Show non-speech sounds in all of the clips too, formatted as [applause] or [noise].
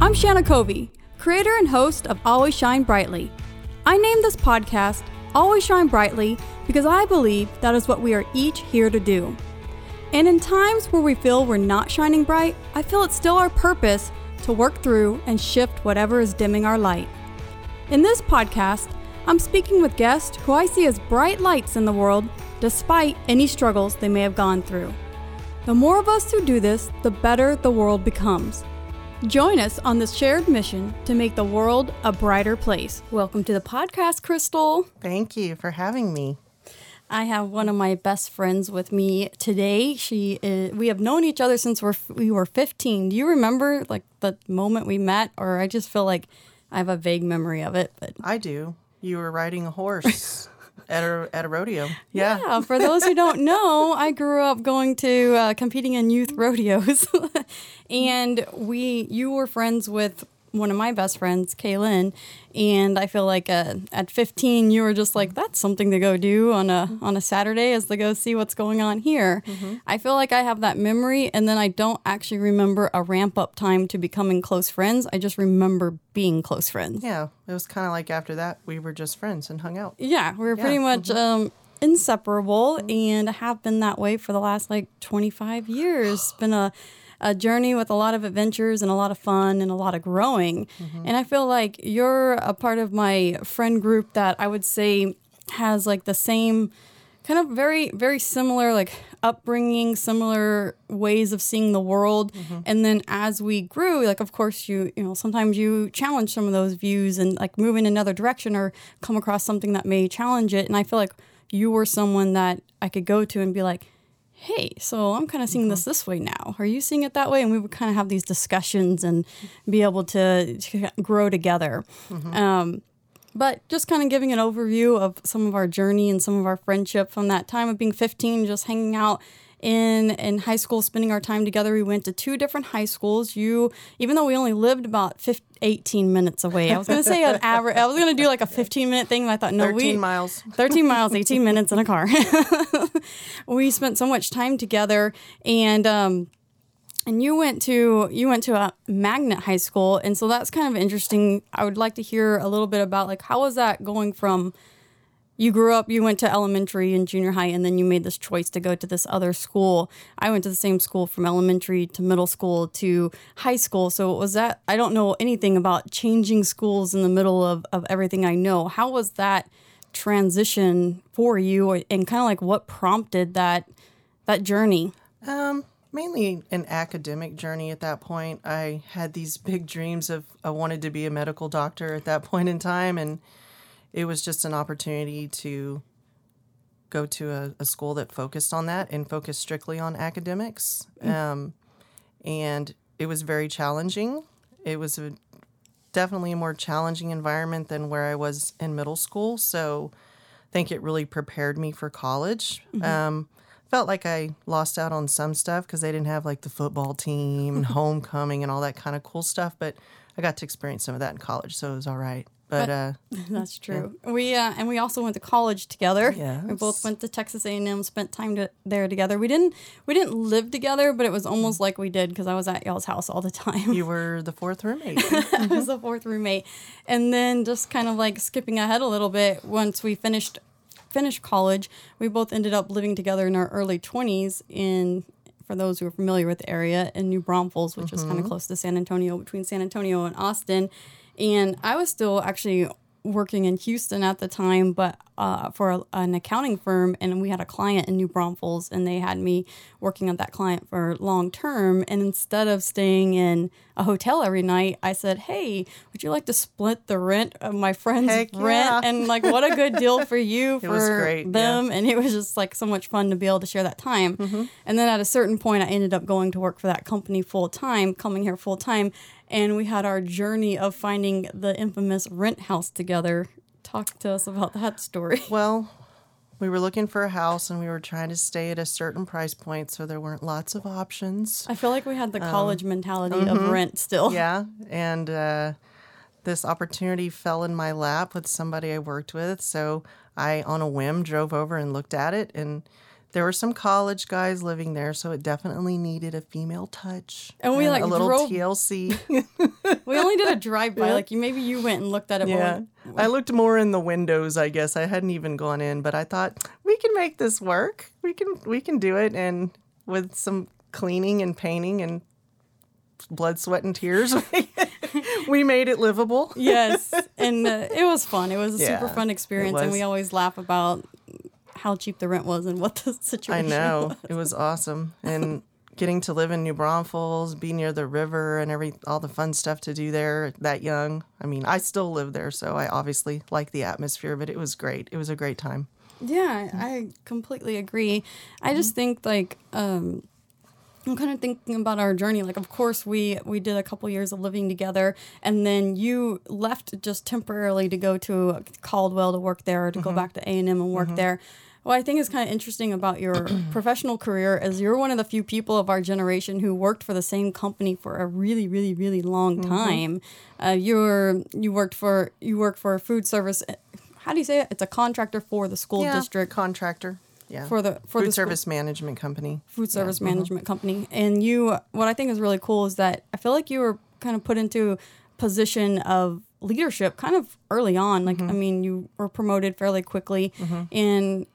I'm Shanna Covey, creator and host of Always Shine Brightly. I named this podcast Always Shine Brightly because I believe that is what we are each here to do. And in times where we feel we're not shining bright, I feel it's still our purpose to work through and shift whatever is dimming our light. In this podcast, I'm speaking with guests who I see as bright lights in the world despite any struggles they may have gone through. The more of us who do this, the better the world becomes. Join us on this shared mission to make the world a brighter place. Welcome to the podcast, Crystal. Thank you for having me. I have one of my best friends with me today. She is, we have known each other since we're, we were 15. Do you remember like the moment we met or I just feel like I have a vague memory of it, but I do. You were riding a horse [laughs] at a at a rodeo. Yeah. Yeah, for those who don't know, I grew up going to uh, competing in youth rodeos, [laughs] and we you were friends with one of my best friends, Kaylin, and I feel like uh, at 15 you were just like that's something to go do on a on a Saturday is to go see what's going on here. I feel like I have that memory, and then I don't actually remember a ramp up time to becoming close friends. I just remember being close friends. Yeah. It was kind of like after that we were just friends and hung out. Yeah, we were pretty Yeah, much um, inseparable and have been that way for the last like 25 years. It's been a, a journey with a lot of adventures and a lot of fun and a lot of growing. Mm-hmm. And I feel like you're a part of my friend group that I would say has like the same kind of very very similar like upbringing similar ways of seeing the world. Mm-hmm. And then as we grew like of course you you know sometimes you challenge some of those views and like move in another direction or come across something that may challenge it. And i feel like you were someone that i could go to and be like hey so i'm kind of seeing this this way now. Are you seeing it that way? And we would kind of have these discussions and be able to, to grow together. Um, but just kind of giving an overview of some of our journey and some of our friendship from that time of being 15 just hanging out in in high school spending our time together. We went to two different high schools. You even though we only lived about 15, 18 minutes away. I was going to say an average i was going to do like a 15 minute thing but i thought no 13 we miles. 13 miles [laughs] 18 minutes in a car. [laughs] We spent so much time together and um and you went to you went to a magnet high school and so that's kind of interesting. I would like to hear a little bit about like how was that going from you grew up you went to elementary and junior high and then you made this choice to go to this other school. I went to the same school from elementary to middle school to high school. So was that i don't know anything about changing schools in the middle of, of everything i know. How was that transition for you and kind of like what prompted that that journey? Um, mainly an academic journey at that point. I had these big dreams of I wanted to be a medical doctor at that point in time, and it was just an opportunity to go to a, a school that focused on that and focused strictly on academics. Um, and it was very challenging. It was a, definitely a more challenging environment than where I was in middle school. So I think it really prepared me for college. Um, felt like I lost out on some stuff because they didn't have like the football team and [laughs] homecoming and all that kind of cool stuff. But I got to experience some of that in college, so it was all right. But, uh, [laughs] That's true. We uh, and we also went to college together. Yeah, We both went to Texas A and M, spent time to, there together. We didn't we didn't live together, but it was almost like we did because I was at y'all's house all the time. you were the fourth roommate. [laughs] I was the fourth roommate, and then just kind of like skipping ahead a little bit. Once we finished finished college, we both ended up living together in our early twenties in. For those who are familiar with the area in New Braunfels, which is kind of close to San Antonio, between San Antonio and Austin, and I was still actually working in Houston at the time, but uh, for a, an accounting firm, and we had a client in New Braunfels, and they had me working on that client for long term. And instead of staying in a hotel every night, I said, "Hey, would you like to split the rent of my friend's Heck rent?" yeah. And like, what a good deal for [laughs] you for great, yeah. them, and it was just like so much fun to be able to share that time. Mm-hmm. And then at a certain point, I ended up going to work for that company full time, coming here full time, and we had our journey of finding the infamous rent house together. Talk to us about that story. [laughs] well, we were looking for a house and we were trying to stay at a certain price point, so there weren't lots of options. I feel like we had the college mentality of rent still. Um, [laughs] mm-hmm. Yeah, and uh, this opportunity fell in my lap with somebody I worked with. So I, on a whim, drove over and looked at it. And there were some college guys living there. So it definitely needed a female touch. And we, like, a little drove- TLC. [laughs] We only did a drive by. Like you, maybe you went and looked at it. yeah. I looked more in the windows, I guess. I hadn't even gone in, but I thought we can make this work. We can we can do it and with some cleaning and painting and blood, sweat and tears, [laughs] we made it livable. yes, and uh, it was fun. It was a [laughs] super fun experience, and we always laugh about how cheap the rent was and what the [laughs] situation was. I know. was. It was awesome. And getting to live in New Braunfels, be near the river and every all the fun stuff to do there that young. I mean, I still live there, so I obviously like the atmosphere, but it was great. It was a great time. Yeah, I completely agree. I mm-hmm. just think like um I'm kind of thinking about our journey. Like, of course, we we did a couple years of living together, and then you left just temporarily to go to Caldwell to work there, or to go mm-hmm. back to A and M and work mm-hmm. there. What I think is kind of interesting about your [clears throat] professional career is you're one of the few people of our generation who worked for the same company for a really, really, really long mm-hmm. time. Uh, you're you worked for you work for a food service. Eh, how do you say it? It's a contractor for the school Yeah, district contractor. Yeah. for the for food the school- service management company. food service mm-hmm. management company. And you, what I think is really cool is that I feel like you were kind of put into position of leadership kind of early on. Like, mm-hmm. I mean, you were promoted fairly quickly. And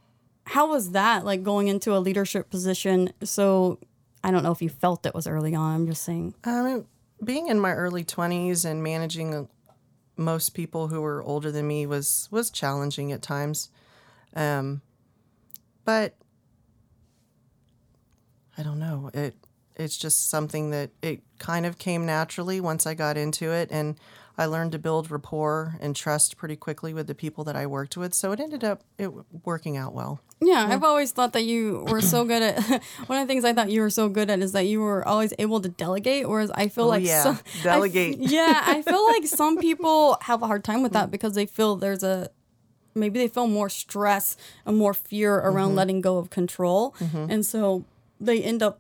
how was that like going into a leadership position? So I don't know if you felt it was early on. I'm just saying. Um, being in my early twenties and managing uh, most people who were older than me was was challenging at times, um, but I don't know. It it's just something that it kind of came naturally once I got into it, and I learned to build rapport and trust pretty quickly with the people that I worked with. So it ended up it working out well. Yeah, I've always thought that you were so good at. [laughs] one of the things I thought you were so good at is that you were always able to delegate. Whereas I feel like Oh, yeah. some, I Delegate. [laughs] yeah, I feel [laughs] like some people have a hard time with that because they feel there's a maybe they feel more stress and more fear around Mm-hmm. letting go of control, and so they end up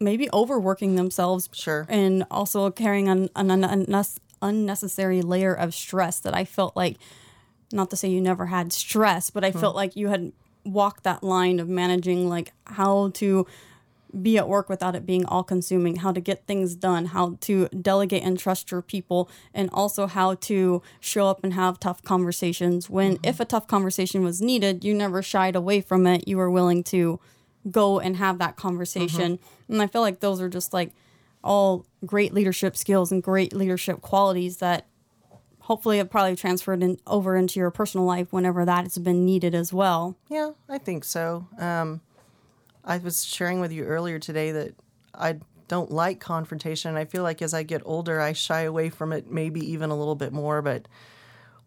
maybe overworking themselves. Sure. and also carrying an, an, an, an unnecessary layer of stress that I felt like not to say you never had stress, but I Hmm. felt like you had walked that line of managing like how to be at work without it being all consuming, how to get things done, how to delegate and trust your people, and also how to show up and have tough conversations when Mm-hmm. if a tough conversation was needed, you never shied away from it. You were willing to go and have that conversation. Mm-hmm. And I feel like those are just like all great leadership skills and great leadership qualities that hopefully have probably transferred in, over into your personal life whenever that has been needed as well. Yeah, I think so. Um, I was sharing with you earlier today that I don't like confrontation. I feel like as I get older, I shy away from it maybe even a little bit more. But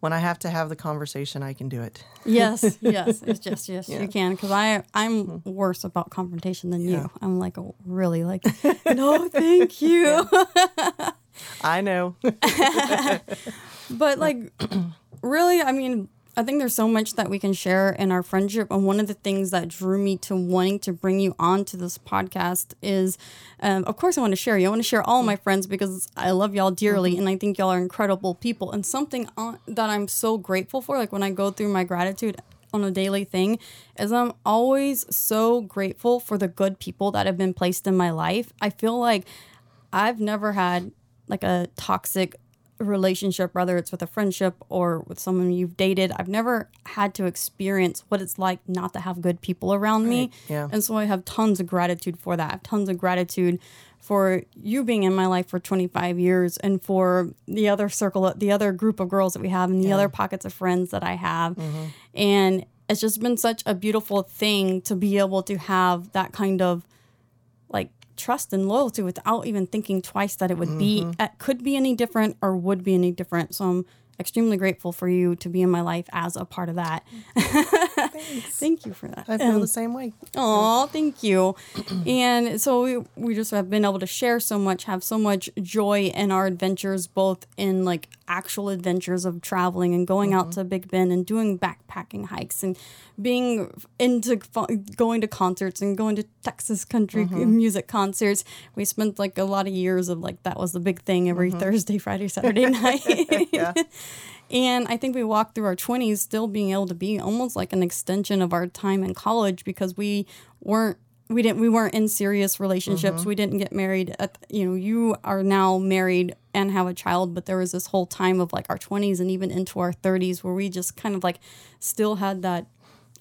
when I have to have the conversation, I can do it. Yes, [laughs] yes, it's just yes, you can because I I'm hmm. worse about confrontation than you. I'm like a, really like [laughs] no, thank you. [laughs] I know. But like, really, I mean, I think there's so much that we can share in our friendship. And one of the things that drew me to wanting to bring you on to this podcast is, um, of course, I want to share you. I want to share all my friends because I love y'all dearly and I think y'all are incredible people. And something on, that I'm so grateful for, like when I go through my gratitude on a daily thing, is I'm always so grateful for the good people that have been placed in my life. I feel like I've never had like a toxic relationship, whether it's with a friendship or with someone you've dated. I've never had to experience what it's like not to have good people around me. yeah. And so I have tons of gratitude for that. I have tons of gratitude for you being in my life for 25 years and for the other circle, the other group of girls that we have and the other pockets of friends that I have. Mm-hmm. And it's just been such a beautiful thing to be able to have that kind of trust and loyalty without even thinking twice that it would be mm-hmm. it could be any different or would be any different. So I'm extremely grateful for you to be in my life as a part of that. [laughs] Thank you for that. I feel Um, the same way. Oh, thank you. [clears throat] and so we, we just have been able to share so much, have so much joy in our adventures, both in like actual adventures of traveling and going out mm-hmm. to Big Bend and doing backpacking hikes and being into going to concerts and going to Texas country mm-hmm. [laughs] music concerts. We spent like a lot of years of like that was the big thing every mm-hmm. Thursday, Friday, Saturday [laughs] night. Yeah. And I think we walked through our 20s still being able to be almost like an extension of our time in college because we weren't we didn't we weren't in serious relationships. Mm-hmm. We didn't get married at you know, you are now married and have a child, but there was this whole time of like our 20s and even into our 30s where we just kind of like still had that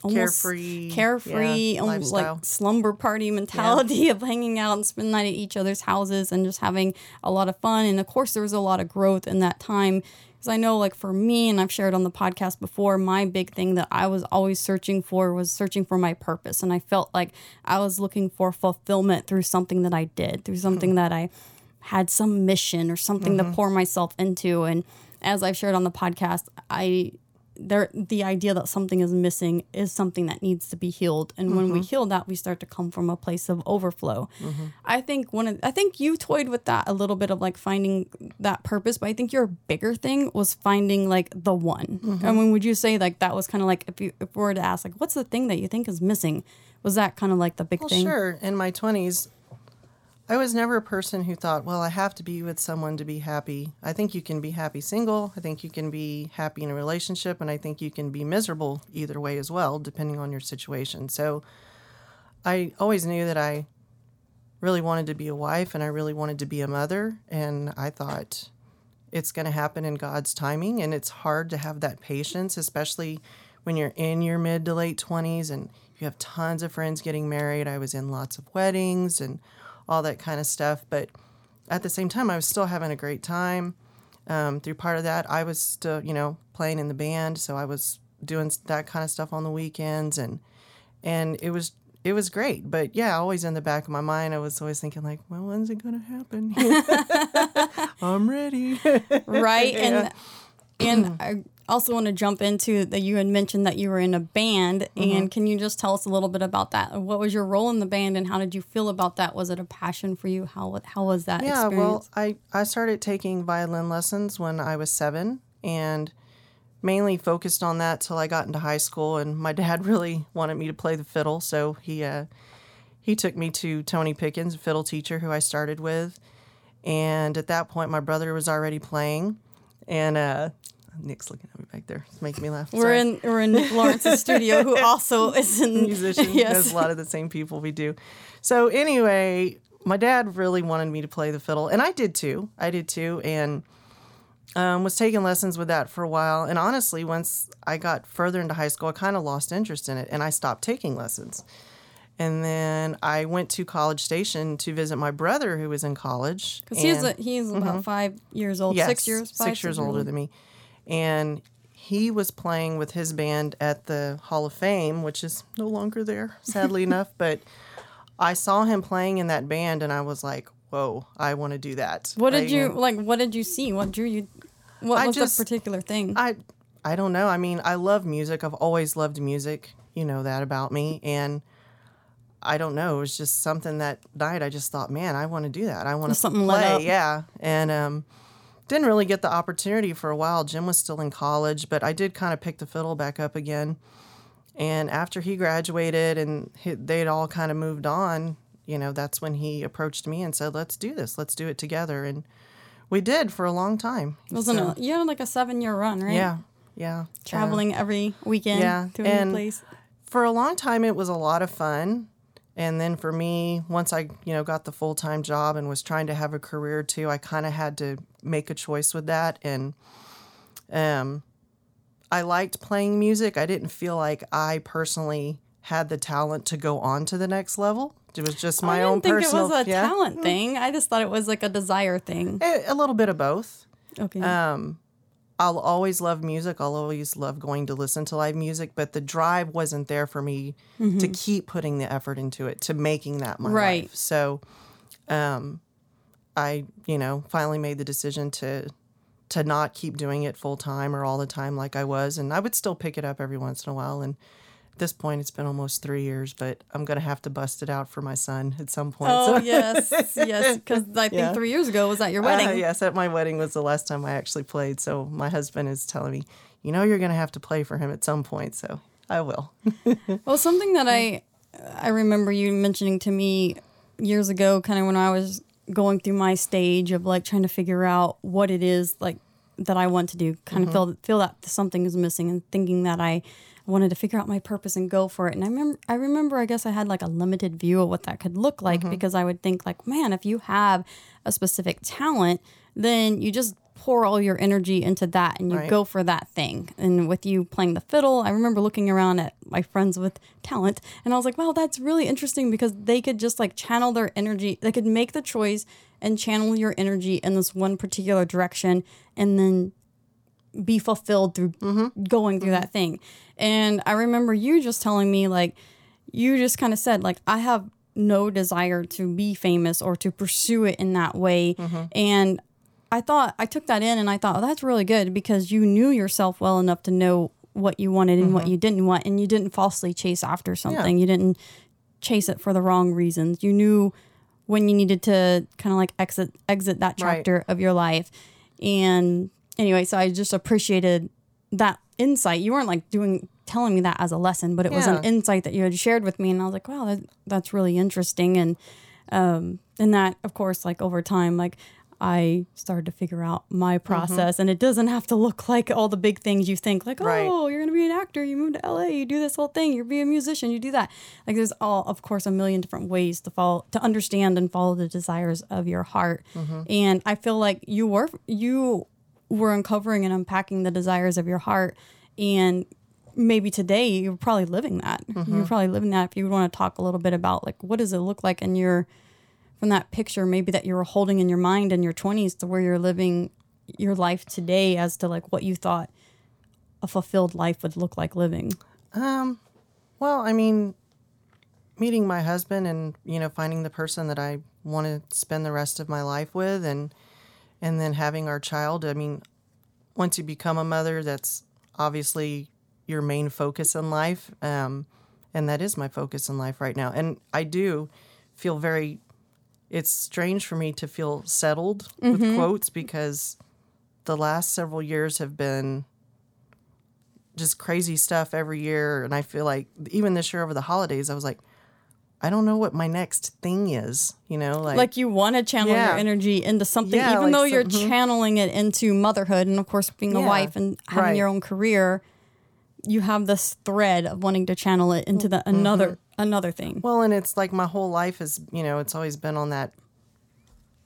almost Carefree, carefree, yeah, almost lifestyle. like slumber party mentality [laughs] of hanging out and spending the night at each other's houses and just having a lot of fun. And of course, there was a lot of growth in that time. Because I know, like for me, and I've shared on the podcast before, my big thing that I was always searching for was searching for my purpose. And I felt like I was looking for fulfillment through something that I did, through something hmm. that I had some mission or something to mm-hmm. pour myself into. And as I've shared on the podcast, I there the idea that something is missing is something that needs to be healed. And when we mm-hmm. heal that we start to come from a place of overflow. Mm-hmm. I think one of i think you toyed with that a little bit of like finding that purpose but i think your bigger thing was finding like the one. Mm-hmm. I mean would you say like that was kind of like if you if we were to ask like what's the thing that you think is missing? Was that kind of like the big Well, thing? sure. In my 20s, I was never a person who thought, well, I have to be with someone to be happy. I think you can be happy single. I think you can be happy in a relationship. And I think you can be miserable either way as well, depending on your situation. So I always knew that I really wanted to be a wife and I really wanted to be a mother. And I thought it's going to happen in God's timing. And it's hard to have that patience, especially when you're in your mid to late 20s and you have tons of friends getting married. I was in lots of weddings and all that kind of stuff. But at the same time, I was still having a great time. Um, through part of that, I was still, you know, playing in the band, so I was doing that kind of stuff on the weekends, and and it was it was great. But yeah, always in the back of my mind, I was always thinking like, well, when's it gonna happen? [laughs] [laughs] I'm ready. right [laughs] and and i also want to jump into that you had mentioned that you were in a band Mm-hmm. and can you just tell us a little bit about that what was your role in the band and how did you feel about that was it a passion for you how how was that Yeah, experience well, I, I started taking violin lessons when I was seven and mainly focused on that till I got into high school. And my dad [laughs] really wanted me to play the fiddle, so he uh, he took me to Tony Pickens, a fiddle teacher who I started with. And at that point, my brother was already playing, and uh, Nick's looking at me back there, it's making me laugh. we're Sorry. in we're in Nick [laughs] Lawrence's studio who also is in [laughs] musician. [laughs] yes There's a lot of the same people we do. So anyway, my dad really wanted me to play the fiddle, and I did too. I did too, and um, was taking lessons with that for a while. And honestly, once I got further into high school, I kind of lost interest in it, and I stopped taking lessons. And then I went to College Station to visit my brother, who was in college. because he's a, he's about five years old Yes, six years five, six years older than me, and he was playing with his band at the Hall of Fame, which is no longer there, sadly [laughs] enough. But I saw him playing in that band, and I was like, "Whoa, I want to do that." what did I, you like what did you see what drew you what I was just- the particular thing I, I don't know. I mean, I love music. I've always loved music. You know that about me, and. I don't know. It was just something that night. I just thought, man, I want to do that. I want to something play. Yeah, and um, didn't really get the opportunity for a while. Jim was still in college, but I did kind of pick the fiddle back up again. And after he graduated and he, they'd all kind of moved on, you know, that's when he approached me and said, "Let's do this. Let's do it together." And we did for a long time. It wasn't So, it you had like a seven year run right Yeah, yeah. traveling every weekend Yeah, to a new and- place for a long time it was a lot of fun and then for me once i you know got the full-time job and was trying to have a career too i kind of had to make a choice with that and um i liked playing music i didn't feel like i personally had the talent to go on to the next level it was just my I didn't own think personal it was a yeah, talent thing. I just thought it was like a desire thing. a, a little bit of both Okay. um, I'll always love music. I'll always love going to listen to live music, but the drive wasn't there for me to keep putting the effort into it, to making that my Right. life. So, um, I, you know, finally made the decision to to not keep doing it full time or all the time like I was. And I would still pick it up every once in a while. And at this point, it's been almost three years, but I'm going to have to bust it out for my son at some point. Oh So- yes, yes. [laughs] Because I think Yeah. three years ago was at your Uh, wedding. yes, at my wedding was the last time I actually played. So my husband is telling me, you know, you're going to have to play for him at some point. So I will. [laughs] Well, something that I I remember you mentioning to me years ago, kind of when I was going through my stage of like trying to figure out what it is like that I want to do. Kind of mm-hmm. feel feel that something is missing, and thinking that I wanted to figure out my purpose and go for it. And I remember, I remember, I guess I had like a limited view of what that could look like mm-hmm. because I would think like, man, if you have a specific talent, then you just pour all your energy into that and you Right. go for that thing. And with you playing the fiddle, I remember looking around at my friends with talent and I was like, wow, that's really interesting because they could just like channel their energy. They could make the choice and channel your energy in this one particular direction and then be fulfilled through mm-hmm. going through mm-hmm. that thing. And I remember you just telling me, like, you just kind of said, like, I have no desire to be famous or to pursue it in that way. Mm-hmm. And I thought, I took that in and I thought, oh, that's really good because you knew yourself well enough to know what you wanted and what you didn't want. And you didn't falsely chase after something. You didn't chase it for the wrong reasons. You knew when you needed to kind of like exit exit that Right. chapter of your life. And anyway, so I just appreciated that insight. You weren't like doing telling me that as a lesson, but it was an insight that you had shared with me, and I was like, wow, that, that's really interesting. And um, and that, of course, like over time, like I started to figure out my Mm-hmm. process, and it doesn't have to look like all the big things you think. Like, Right. oh, you're gonna be an actor, you move to LA, you do this whole thing, you're be a musician, you do that. Like, there's all, of course, a million different ways to follow, to understand and follow the desires of your heart. Mm-hmm. And I feel like you were you were uncovering and unpacking the desires of your heart, and maybe today you're probably living that. Mm-hmm. You're probably living that. If you would want to talk a little bit about like what does it look like in your that picture maybe that you were holding in your mind in your 20s to where you're living your life today as to like what you thought a fulfilled life would look like living. Well, I mean, meeting my husband and you know finding the person that I want to spend the rest of my life with, and and then having our child. I mean, once you become a mother, that's obviously your main focus in life, um, and that is my focus in life right now. And I do feel very. It's strange for me to feel settled with quotes because the last several years have been just crazy stuff every year. And I feel like even this year over the holidays, I was like, I don't know what my next thing is, you know, like, Like you want to channel your energy into something, Yeah, even like though some- you're mhm. channeling it into motherhood and, of course, being a wife and having right. your own career. You have this thread of wanting to channel it into the another another thing. well, and it's like my whole life is, you know, it's always been on that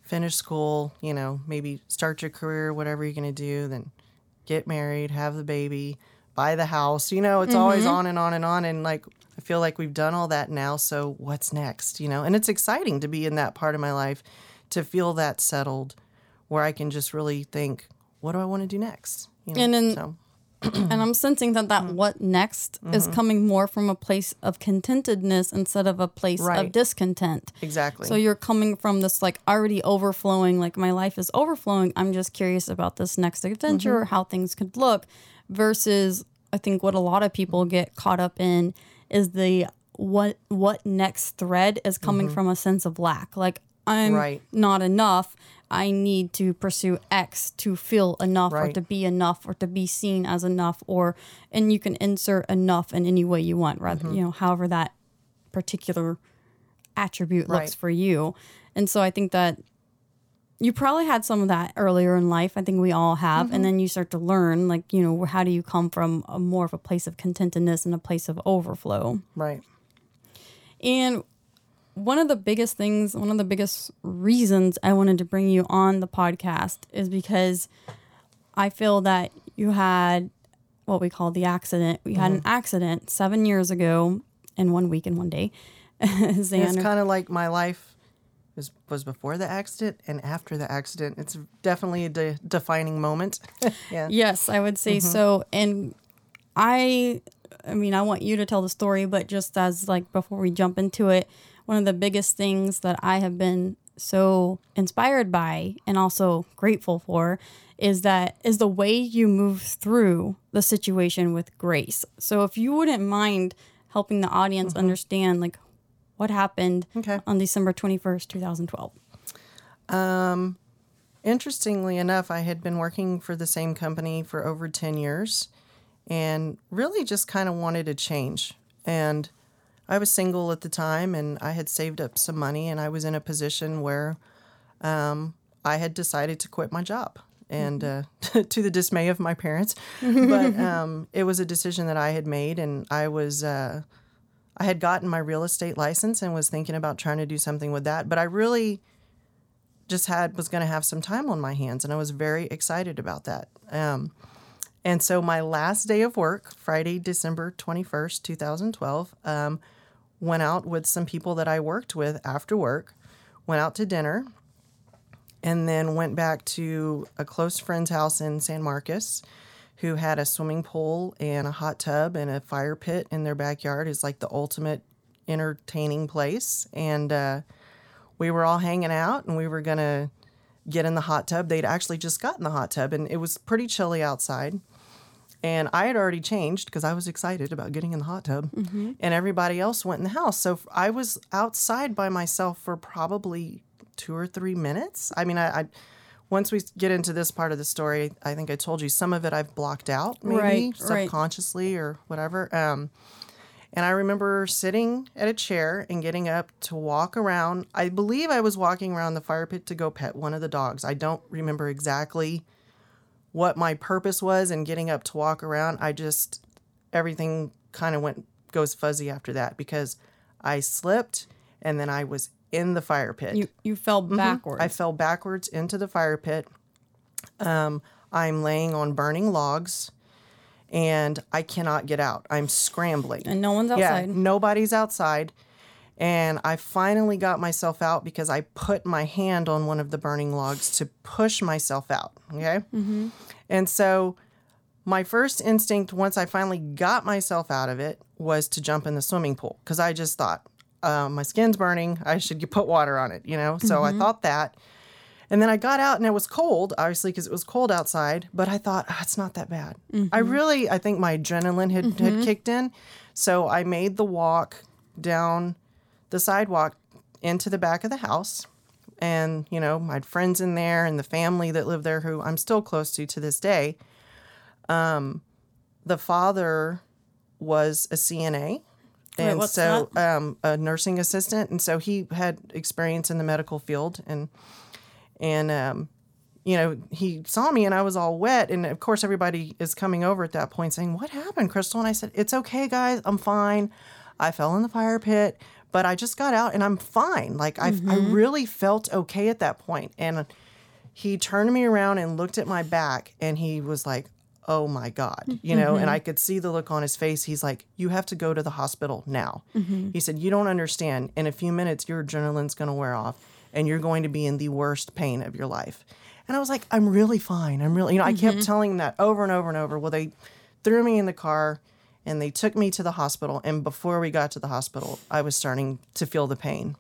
finish school, you know, maybe start your career, whatever you're going to do, then get married, have the baby, buy the house, you know, it's always mm-hmm. on and on and on. And like, I feel like we've done all that now. So what's next, you know? And it's exciting to be in that part of my life, to feel that settled where I can just really think, what do I want to do next? You know? And then- so, and I'm sensing that Mm-hmm. that what next is coming more from a place of contentedness instead of a place of discontent. exactly. So you're coming from this like already overflowing, like my life is overflowing. I'm just curious about this next adventure, Mm-hmm. how things could look, versus I think what a lot of people get caught up in is the what what next thread is coming from a sense of lack. Like I'm Mm-hmm. Right. not enough. I need to pursue X to feel enough or to be enough or to be seen as enough or and you can insert enough in any way you want, rather Mm-hmm. you know, however that particular attribute looks Right. for you. And so I think that you probably had some of that earlier in life. I think we all have. Mm-hmm. And then you start to learn, like, you know, how do you come from a more of a place of contentedness and a place of overflow? right. And one of the biggest things, one of the biggest reasons I wanted to bring you on the podcast is because I feel that you had what we call the accident. We had an mm-hmm. accident seven years ago in one week and one day. [laughs] It's kind of like my life was, was before the accident and after the accident. It's definitely a de- defining moment. [laughs] yeah. Yes, I would say mm-hmm. so. And I, I mean, I want you to tell the story, but just as like before we jump into it, one of the biggest things that I have been so inspired by and also grateful for is that is the way you move through the situation with grace. So if you wouldn't mind helping the audience understand like what happened Okay. on December 21st, 2012. Um Interestingly enough, I had been working for the same company for over 10 years and really just kind of wanted a change. And I was single at the time and I had saved up some money and I was in a position where um, I had decided to quit my job. And uh, [laughs] to the dismay of my parents, [laughs] but um, it was a decision that I had made, and I was uh, I had gotten my real estate license and was thinking about trying to do something with that. But I really just had was going to have some time on my hands, and I was very excited about that. Um, and so my last day of work, Friday, December twenty first, two thousand twelve, um, went out with some people that I worked with after work. Went out to dinner, and then went back to a close friend's house in San Marcos, who had a swimming pool and a hot tub and a fire pit in their backyard. is like the ultimate entertaining place, and. Uh, we were all hanging out and we were going to get in the hot tub. They'd actually just got in the hot tub and it was pretty chilly outside. And I had already changed because I was excited about getting in the hot tub. And everybody else went in the house. So I was outside by myself for probably two or three minutes. I mean, I, I once we get into this part of the story, I think I told you some of it I've blocked out, maybe Right, right. subconsciously or whatever. Um, and I remember sitting at a chair and getting up to walk around. I believe I was walking around the fire pit to go pet one of the dogs. I don't remember exactly what my purpose was in getting up to walk around. I just, everything kind of went, goes fuzzy after that because I slipped and then I was in the fire pit. You you fell backwards. I fell backwards into the fire pit. Um, I'm laying on burning logs and I cannot get out. I'm scrambling. and no one's outside. Yeah, nobody's outside. And I finally got myself out because I put my hand on one of the burning logs to push myself out. Okay. And so my first instinct, once I finally got myself out of it, was to jump in the swimming pool because I just thought, uh, my skin's burning. I should put water on it, you know? So I thought that. And then I got out and it was cold, obviously, because it was cold outside. But I thought, ah, it's not that bad. I really, I think my adrenaline had, had kicked in. So I made the walk down the sidewalk into the back of the house. And, you know, my friends in there and the family that lived there who I'm still close to to this day. Um, the father was a CNA. And what's so, um, a nursing assistant, and so he had experience in the medical field, and and um, you know he saw me and i was all wet. And of course everybody is coming over at that point saying what happened crystal? And i said it's okay guys. I'm fine. I fell in the fire pit but i just got out and i'm fine. Like I, I mm-hmm. really felt okay at that point. and he turned me around and looked at my back and he was like oh my god mm-hmm. you know and mm-hmm. i could see the look on his face. He's like you have to go to the hospital now. He said you don't understand. In a few minutes your adrenaline's going to wear off and you're going to be in the worst pain of your life. And i was like i'm really fine. I'm really you know i kept telling him that over and over and over. Well they threw me in the car and they took me to the hospital and before we got to the hospital i was starting to feel the pain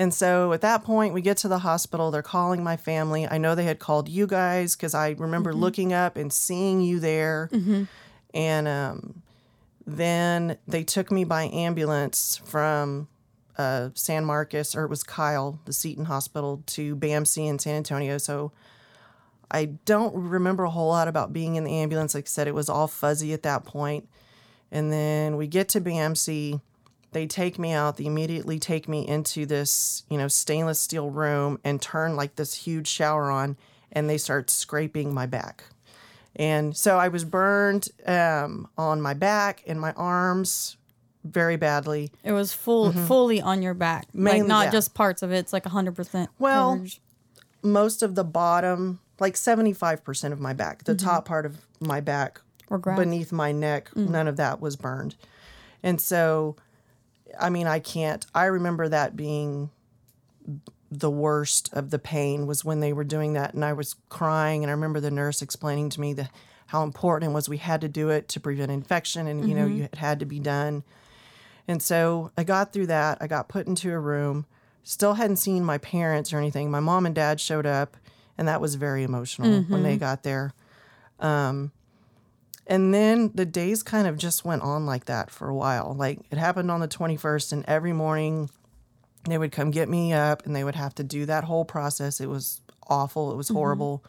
and so at that point, we get to the hospital. They're calling my family. I know they had called you guys because I remember looking up and seeing you there. And um, then they took me by ambulance from uh, San Marcos, or it was Kyle, the Seton Hospital, to BAMC in San Antonio. So I don't remember a whole lot about being in the ambulance. Like I said, it was all fuzzy at that point. And then we get to BMC. They take me out. They immediately take me into this, you know, stainless steel room and turn like this huge shower on, and they start scraping my back. And so I was burned um, on my back and my arms very badly. It was full, fully on your back, like Mainly, not yeah. just parts of it. It's like hundred percent. Well, Most of the bottom, like 75% of my back, the mm-hmm. top part of my back Or beneath my neck, mm. none of that was burned. And so, I mean, I can't, I remember that being the worst of the pain was when they were doing that and I was crying and I remember the nurse explaining to me the how important it was we had to do it to prevent infection and you know mm-hmm. you it had to be done. And so I got through that. I got put into a room. Still hadn't seen my parents or anything. My mom and dad showed up, and that was very emotional when they got there. Um, and then the days kind of just went on like that for a while. Like it happened on the 21st, and every morning they would come get me up and they would have to do that whole process. It was awful. It was horrible.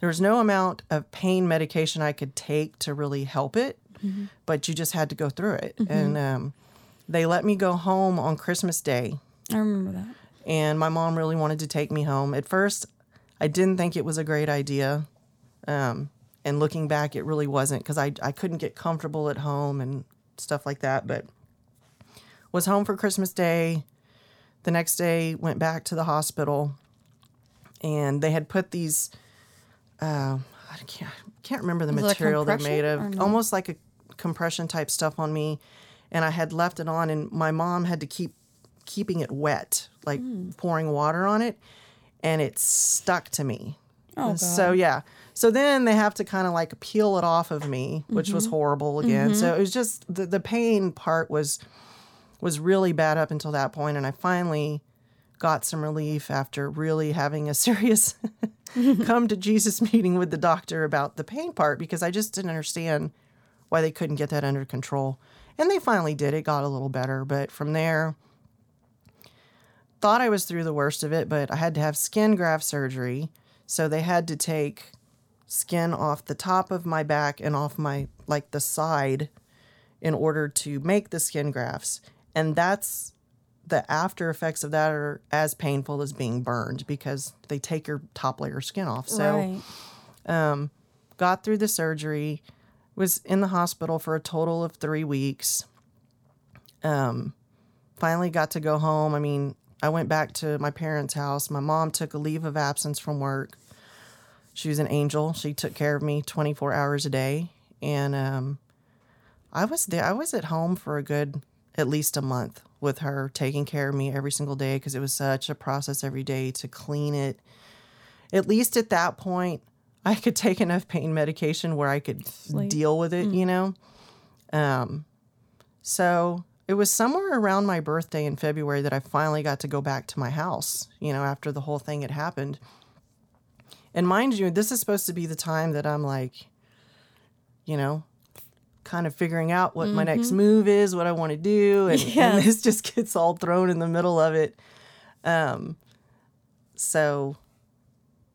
There was no amount of pain medication I could take to really help it, but you just had to go through it. And um, they let me go home on Christmas Day I remember that. and my mom really wanted to take me home. At first, I didn't think it was a great idea. Um, and looking back, it really wasn't because I, I couldn't get comfortable at home and stuff like that. But was home for Christmas Day. The next day, went back to the hospital, and they had put these. Uh, I can't can't remember the material they're made of. no? Almost like a compression type stuff on me, and I had left it on, and my mom had to keep keeping it wet, like Hmm. pouring water on it, and it stuck to me. Oh, So yeah. So then they have to kind of like peel it off of me, which was Mm-hmm. horrible again. So it was just the the pain part was was really bad up until that point and I finally got some relief after really having a [laughs] serious [laughs] come to Jesus meeting with the doctor about the pain part because I just didn't understand why they couldn't get that under control. And they finally did. It got a little better, but from there thought I was through the worst of it, but I had to have skin graft surgery. So they had to take skin off the top of my back and off my like the side in order to make the skin grafts. And that's the after effects of that are as painful as being burned because they take your top layer skin off. So right. got through the surgery, was in the hospital for a total of three weeks. Um, finally got to go home. I mean, I went back to my parents' house. My mom took a leave of absence from work. She was an angel. She took care of me 24 hours a day. And um, I was there. I was at home for a good, at least a month with her, taking care of me every single day because it was such a process every day to clean it. At least at that point, I could [laughs] take enough pain medication where I could Sleep. deal with it, you know? Um, so it was somewhere around my birthday in February that I finally got to go back to my house, you know, after the whole thing had happened. And mind you, this is supposed to be the time that I'm like, you know, kind of figuring out what my next move is, what I want to do. And, and [laughs] this just gets all thrown in the middle of it. Um, so,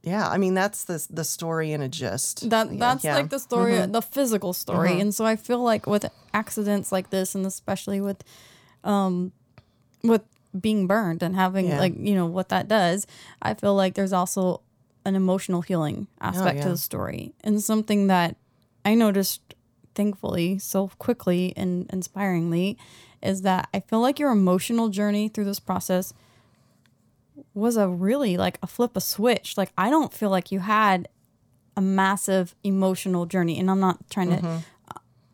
yeah, I mean, that's the, the story in a gist. That that's yeah. Mm-hmm. like the story, the physical story, and so I feel like with accidents like this, and especially with, um, with being burned and having Yeah. like you know what that does, I feel like there's also an emotional healing aspect to Oh, yeah. the story, and something that I noticed, thankfully, so quickly and inspiringly, is that I feel like your emotional journey through this process was a really like a flip a switch. Like I don't feel like you had a massive emotional journey and i'm not trying to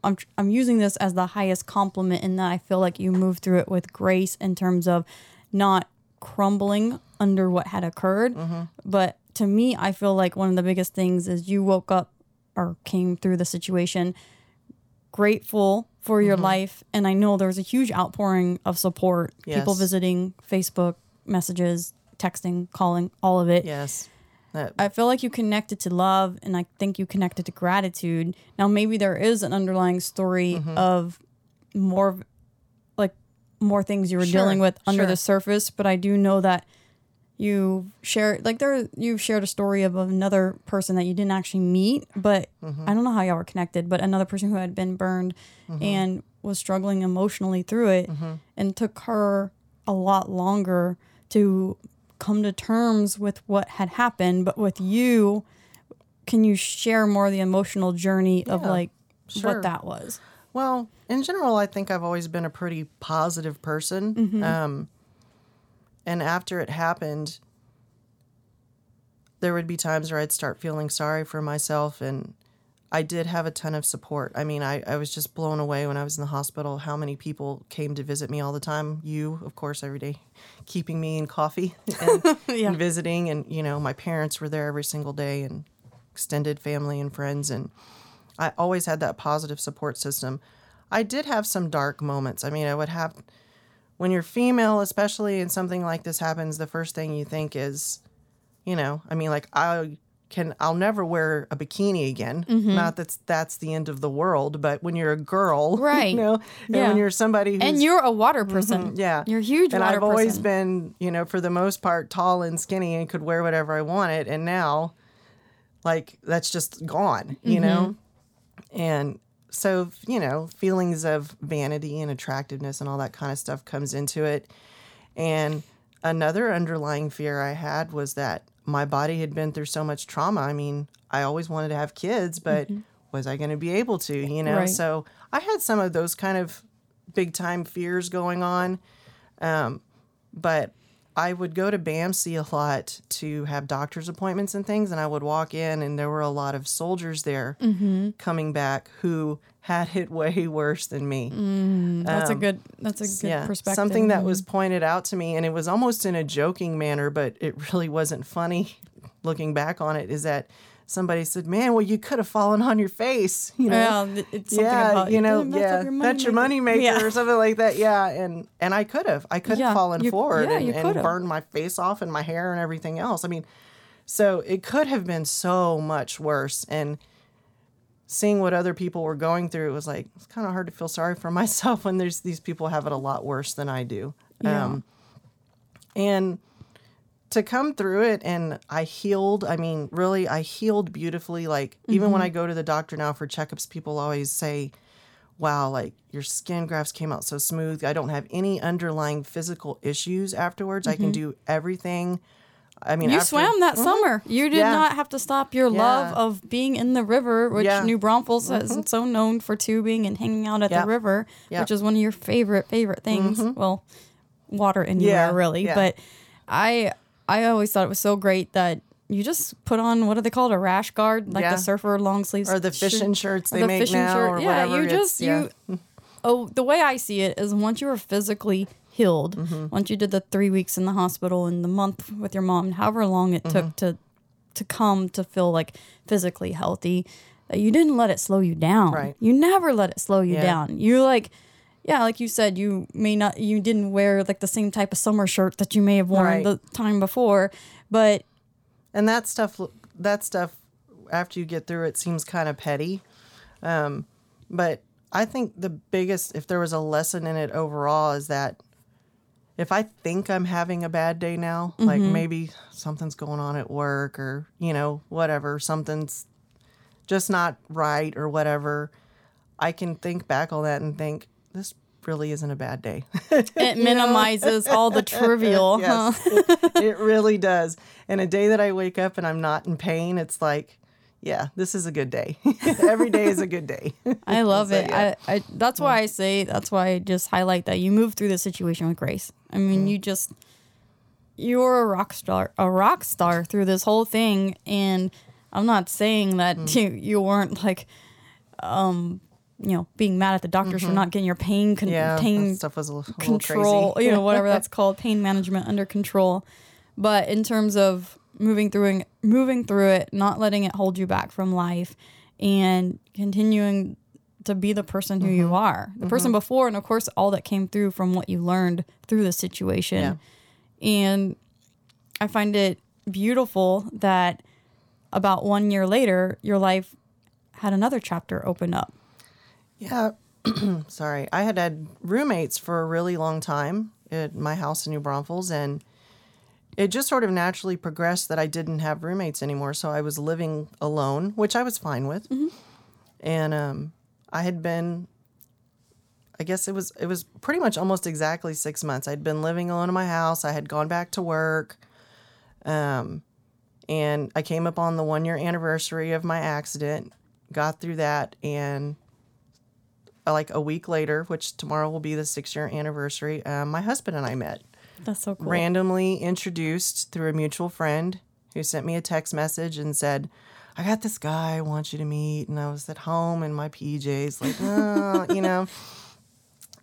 I'm, I'm using this as the highest compliment in that i feel like you moved through it with grace in terms of not crumbling under what had occurred. Mm-hmm. But to me i feel like one of the biggest things is you woke up or came through the situation grateful for your mm-hmm. life. And i know there was a huge outpouring of support people visiting facebook messages texting calling all of it. Yes. That, I feel like you connected to love and I think you connected to gratitude. Now maybe there is an underlying story Mm-hmm. of more like more things you were Sure, dealing with under sure. the surface, but I do know that you shared like there you've shared a story of another person that you didn't actually meet, but Mm-hmm. I don't know how y'all were connected, but another person who had been burned Mm-hmm. and was struggling emotionally through it and took her a lot longer to come to terms with what had happened, but with you, can you share more of the emotional journey of like sure. what that was? Well, in general, I think I've always been a pretty positive person. Um, and after it happened, there would be times where I'd start feeling sorry for myself. And I did have a ton of support. I mean, I, I was just blown away when I was in the hospital how many people came to visit me all the time. You, of course, every day, keeping me in coffee [laughs] and, [laughs] and visiting. And, you know, my parents were there every single day and extended family and friends. And I always had that positive support system. I did have some dark moments. I mean, I would have when you're female, especially and something like this happens, the first thing you think is, you know, I mean, like I can, I'll never wear a bikini again. Mm-hmm. Not that's that's the end of the world, but when you're a girl, [laughs] Right. You know, and Yeah. when you're somebody who's and you're a water person. yeah. You're huge and I've always been, you know, for the most part, tall and skinny and could wear whatever I wanted. And now, like, that's just gone, you Mm-hmm. know? And so, you know, feelings of vanity and attractiveness and all that kind of stuff comes into it. And another underlying fear I had was that my body had been through so much trauma. I mean, I always wanted to have kids, but was I going to be able to, you know? Mm-hmm. Right. So I had some of those kind of big time fears going on. Um, but I would go to BAMC a lot to have doctor's appointments and things, and I would walk in, and there were a lot of soldiers there Mm-hmm. coming back who had it way worse than me. Mm, that's a um, good. That's a good yeah, perspective. something that was mm. pointed out to me, and it was almost in a joking manner, but it really wasn't funny. [laughs] Looking back on it, is that somebody said, "Man, well, you could have fallen on your face," you know Yeah, it's something yeah, about you know, yeah, your that's your moneymaker. money maker Yeah. or something like that. Yeah, and and I could have, I could have Yeah, fallen you- forward yeah, and, and burned my face off and my hair and everything else. I mean, so it could have been so much worse. And seeing what other people were going through, it was like it's kind of hard to feel sorry for [laughs] myself when there's these people have it a lot worse than I do. Yeah. Um, and to come through it and I healed. I mean, really, I healed beautifully. Like, even Mm-hmm. when I go to the doctor now for checkups, people always say, Wow, like your skin grafts came out so smooth. I don't have any underlying physical issues afterwards. I can do everything. I mean, Mm-hmm. You after- swam that summer. You did Yeah. not have to stop your love of being in the river, which Yeah. Mm-hmm. New Braunfels is so known for tubing and hanging out at Yeah. the river, Yeah. which is one of your favorite favorite things. Well, water anywhere Yeah. really, Yeah. but I I always thought it was so great that you just put on what are they called a rash guard like Yeah. the surfer long sleeves Or the fishing shirts they the make now shirt. or yeah, whatever. you just yeah. you oh the way I see it is once you are physically healed, Mm-hmm. once you did the three weeks in the hospital and the month with your mom, however long it Mm-hmm. took to to come to feel like physically healthy, you didn't let it slow you down. Right. You never let it slow you Yeah. down. You like yeah, like you said, you may not you didn't wear like the same type of summer shirt that you may have worn Right. the time before, but and that stuff that stuff after you get through it seems kind of petty um, but i think the biggest if there was a lesson in it overall is that if i think i'm having a bad day now like mm-hmm. maybe something's going on at work or you know whatever something's just not right or whatever i can think back on that and think this really isn't a bad day [laughs] it minimizes all the trivial. [laughs] huh? Yes, [laughs] it, it really does. And a day that I wake up and I'm not in pain, it's like, yeah, this is a good day. [laughs] Every day is a good day. [laughs] I love So, it. yeah. I, I that's why I say that's why I just highlight that you moved through the situation with grace. I mean, Mm. you just you're a rock star, a rock star through this whole thing, and I'm not saying that Mm. you you weren't like, um, you know, being mad at the doctors for not getting your pain con- Mm-hmm. yeah, pain stuff was a, little- control, little crazy. you know, whatever [laughs] that's called, pain management under control. But in terms of moving through and moving through it, not letting it hold you back from life, and continuing to be the person who Mm-hmm. you are, the person before, and of course, all that came through from what you learned through the situation. And I find it beautiful that about one year later, your life had another chapter open up. Yeah. [clears throat] Sorry. I had had roommates for a really long time at my house in New Braunfels, and it just sort of naturally progressed that I didn't have roommates anymore. So I was living alone, which I was fine with. And um, I had been, I guess it was it was pretty much almost exactly six months. I'd been living alone in my house. I had gone back to work. Um, and I came up on the one year anniversary of my accident, got through that, and like a week later, which tomorrow will be the six year anniversary, um, my husband and I met. That's so cool. Randomly introduced through a mutual friend who sent me a text message and said, I got this guy I want you to meet. And I was at home in my PJs, like, [laughs] oh, you know.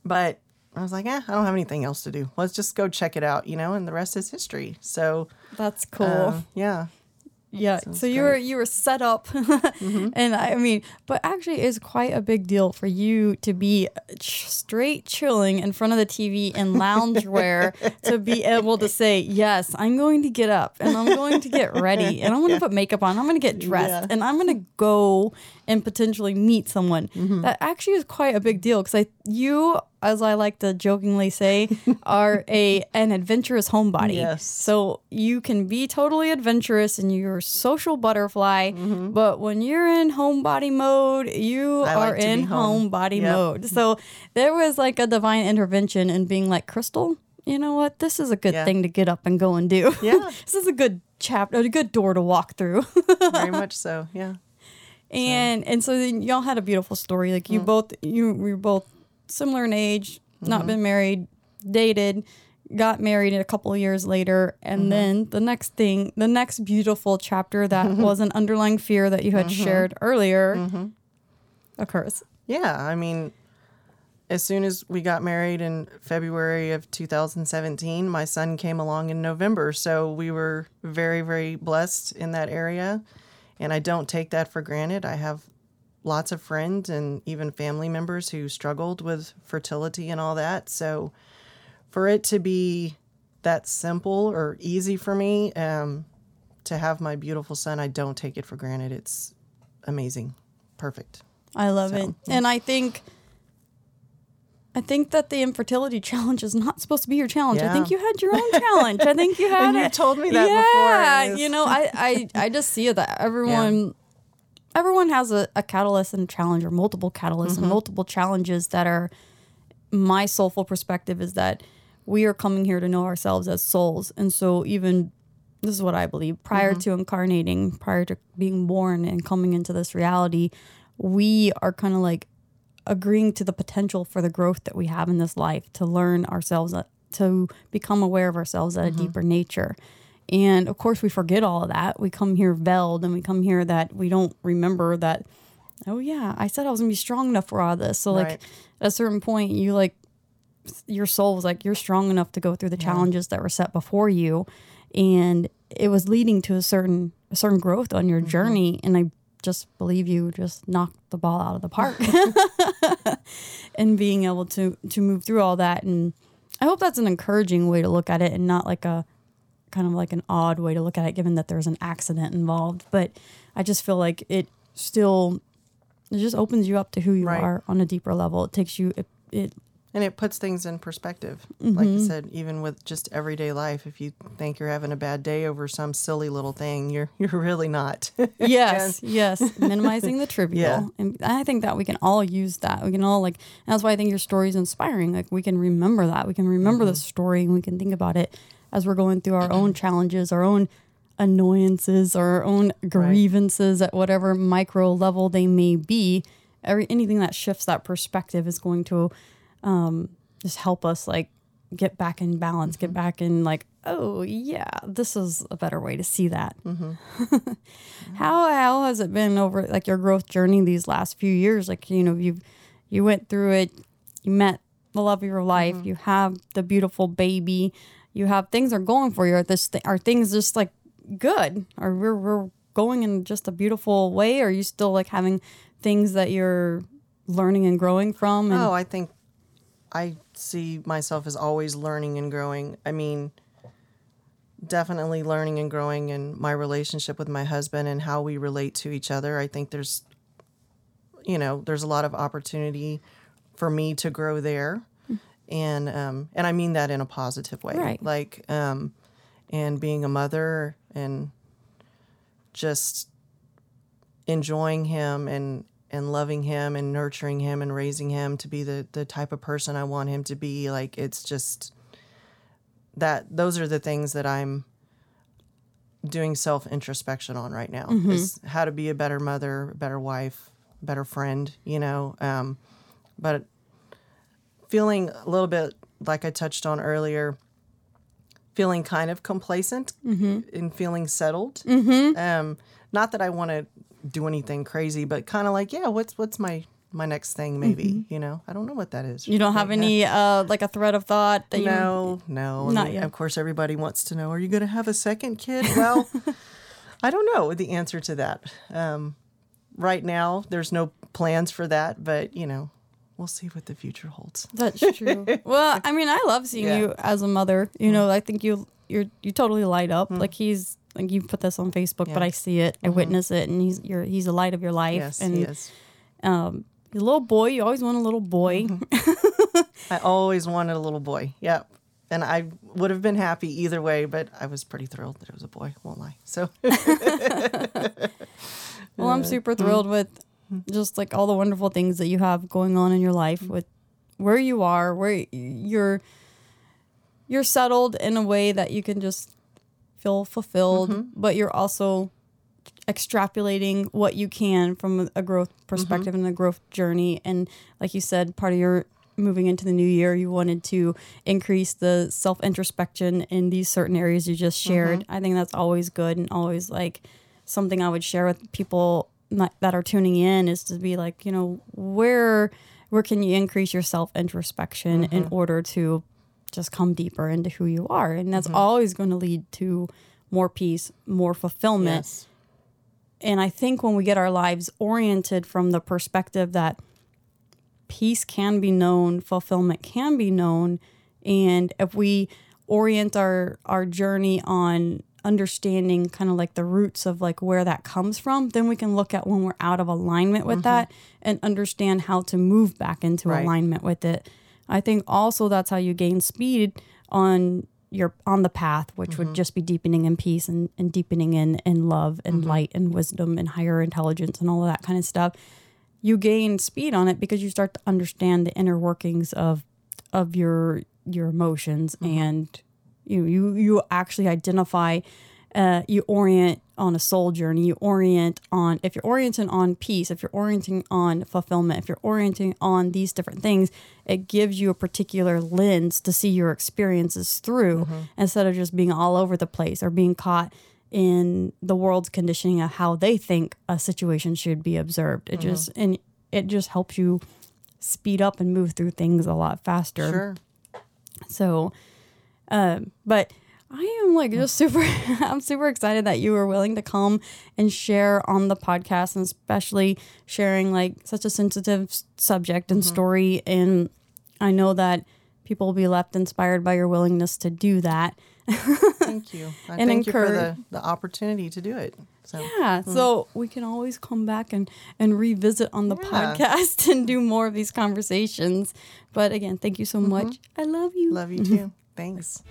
But I was like, eh, I don't have anything else to do. Let's just go check it out, you know, and the rest is history. So, That's cool. uh, yeah. Yeah, Sounds so you were you were set up, [laughs] mm-hmm. and I mean, but actually, it's quite a big deal for you to be ch- straight chilling in front of the TV in loungewear to be able to say, "Yes, I'm going to get up and I'm going to get ready and I'm going [laughs] to put makeup on. I'm going to get dressed Yeah. and I'm going to go and potentially meet someone." Mm-hmm. That actually is quite a big deal because I you, as I like to jokingly say, [laughs] are a an adventurous homebody. Yes. So you can be totally adventurous and you're a social butterfly, but when you're in homebody mode, you I are like in home. homebody Yep. mode. So there was like a divine intervention in being like, Crystal, you know what? This is a good Yeah. thing to get up and go and do. Yeah. [laughs] this is a good chapter, a good door to walk through. Very much so. Yeah. [laughs] and and so then y'all had a beautiful story. Like Mm. you both you we were both similar in age, Mm-hmm. not been married, dated, got married a couple of years later, and Mm-hmm. then the next thing, the next beautiful chapter that was an underlying fear that you had Mm-hmm. shared earlier occurs. Yeah, I mean, as soon as we got married in February of 2017, my son came along in November. So we were very, very blessed in that area. And I don't take that for granted. I have lots of friends and even family members who struggled with fertility and all that. So for it to be that simple or easy for me um, to have my beautiful son, I don't take it for granted. It's amazing. Perfect. I love it. And I think I think that the infertility [laughs] challenge is not supposed to be your challenge. I think you had your own challenge. I think you [laughs] had And you it. told me that before, yeah, you know, I, I I just see it that [laughs] everyone everyone has a, a catalyst and a challenge or multiple catalysts Mm-hmm. and multiple challenges that are my soulful perspective is that we are coming here to know ourselves as souls. And so even this is what I believe, prior Mm-hmm. to incarnating, prior to being born and coming into this reality, we are kind of like agreeing to the potential for the growth that we have in this life to learn ourselves uh, to become aware of ourselves at a deeper nature and of course we forget all of that. We come here veiled and we come here that we don't remember that oh yeah i said i was gonna be strong enough for all this. So like Right. at a certain point you like your soul was like you're strong enough to go through the challenges that were set before you. And it was leading to a certain a certain growth on your mm-hmm. journey. And i just believe you just knocked the ball out of the park. [laughs] [laughs] And being able to to move through all that. And i hope that's an encouraging way to look at it and not like a kind of like an odd way to look at it given that there's an accident involved. But i just feel like it still it just opens you up to who you Right. are on a deeper level. It takes you it, it And it puts things in perspective. Like you mm-hmm. said, even with just everyday life, if you think you're having a bad day over some silly little thing, you're [laughs] you're really not. [laughs] yes yes. Minimizing the trivial. Yeah. and i think that we can all use that. We can all like that's why i think your story is inspiring. Like we can remember that. We can remember the mm-hmm. story and we can think about it as we're going through our own mm-hmm. challenges our own annoyances or our own grievances at whatever micro level they may be every anything that shifts that perspective is going to um, just help us like get back in balance get mm-hmm. back in like oh yeah this is a better way to see that. Mm-hmm. [laughs] How how has it been over like your growth journey these last few years? Like you know you you went through it, you met the love of your life, you have the beautiful baby, you have things are going for you. Are this are things just like good? Are we're we're going in just a beautiful way? Are you still like having things that you're learning and growing from? And oh, I think I see myself as always learning and growing. I mean, definitely learning and growing in my relationship with my husband and how we relate to each other. I think there's you know, there's a lot of opportunity for me to grow there. And um and I mean that in a positive way. Right. Like um and being a mother and just enjoying him and and loving him and nurturing him and raising him to be the the type of person I want him to be like it's just that those are the things that I'm doing self introspection on right now is how to be a better mother, a better wife, better friend, you know. Um, but feeling a little bit like I touched on earlier, feeling kind of complacent and feeling settled. Um, not that I want to do anything crazy, but kind of like, yeah, what's what's my my next thing? Maybe you know, I don't know what that is. you don't have now. any uh like a thread of thought that you No, no. I Not mean, yet. Of course, everybody wants to know: Are you going to have a second kid? Well, [laughs] I don't know the answer to that. Um, right now, there's no plans for that, but you know, we'll see what the future holds. That's true. [laughs] well, I mean, I love seeing Yeah. you as a mother. You know, mm-hmm. I think you you're you totally light up. Mm-hmm. Like he's like you put this on Facebook, but I see it, I mm-hmm. witness it, and he's you're he's the light of your life. Yes, and he is. um, a little boy. You always want a little boy. [laughs] I always wanted a little boy. Yep. And I would have been happy either way, but I was pretty thrilled that it was a boy. Won't lie. So [laughs] Well, I'm super thrilled with just like all the wonderful things that you have going on in your life mm. with where you are, where you're you're settled in a way that you can just feel fulfilled, mm-hmm. but you're also extrapolating what you can from a growth mm-hmm. perspective and a growth journey. And like you said part of your moving into the new year you wanted to increase the self introspection in these certain areas you just shared. Mm-hmm. I think that's always good and always like something i would share with people not- that are tuning in is to be like you know where where can you increase your self introspection in mm-hmm. order to just come deeper into who you are? And that's mm-hmm. always going to lead to more peace more fulfillment. Yes. and I think when we get our lives oriented from the perspective that peace can be known, fulfillment can be known, and if we orient our our journey on understanding kind of like the roots of like where that comes from, then we can look at when we're out of alignment with mm-hmm. that and understand how to move back into Right. alignment with it. I think also that's how you gain speed on your on the path, which would mm-hmm. just be deepening in peace and, and deepening in in love and mm-hmm. light and wisdom and higher intelligence and all of that kind of stuff. You gain speed on it because you start to understand the inner workings of of your your emotions and you you you actually identify uh, you orient on a soul journey. You orient on if you're orienting on peace if you're orienting on fulfillment if you're orienting on these different things it gives you a particular lens to see your experiences through instead of just being all over the place or being caught in the world's conditioning of how they think a situation should be observed. It just and it just helps you speed up and move through things a lot faster. Sure. so, um, but I am like just mm. super, [laughs] I'm super excited that you were willing to come and share on the podcast and especially sharing like such a sensitive subject and mm-hmm. story. And I know that people will be left inspired by your willingness to do that. Thank you. [laughs] I And thank you for encourage- the, the opportunity to do it. So Yeah. Hmm. So we can always come back and, and revisit on the Yeah. podcast [laughs] and do more of these conversations. But again, thank you so mm-hmm. much. I love you. love you too. Thanks.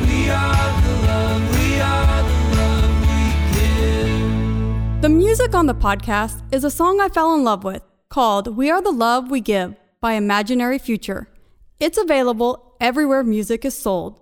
We are the love, we are the love we give. The music on the podcast is a song I fell in love with called We Are the Love We Give by Imaginary Future. It's available everywhere music is sold.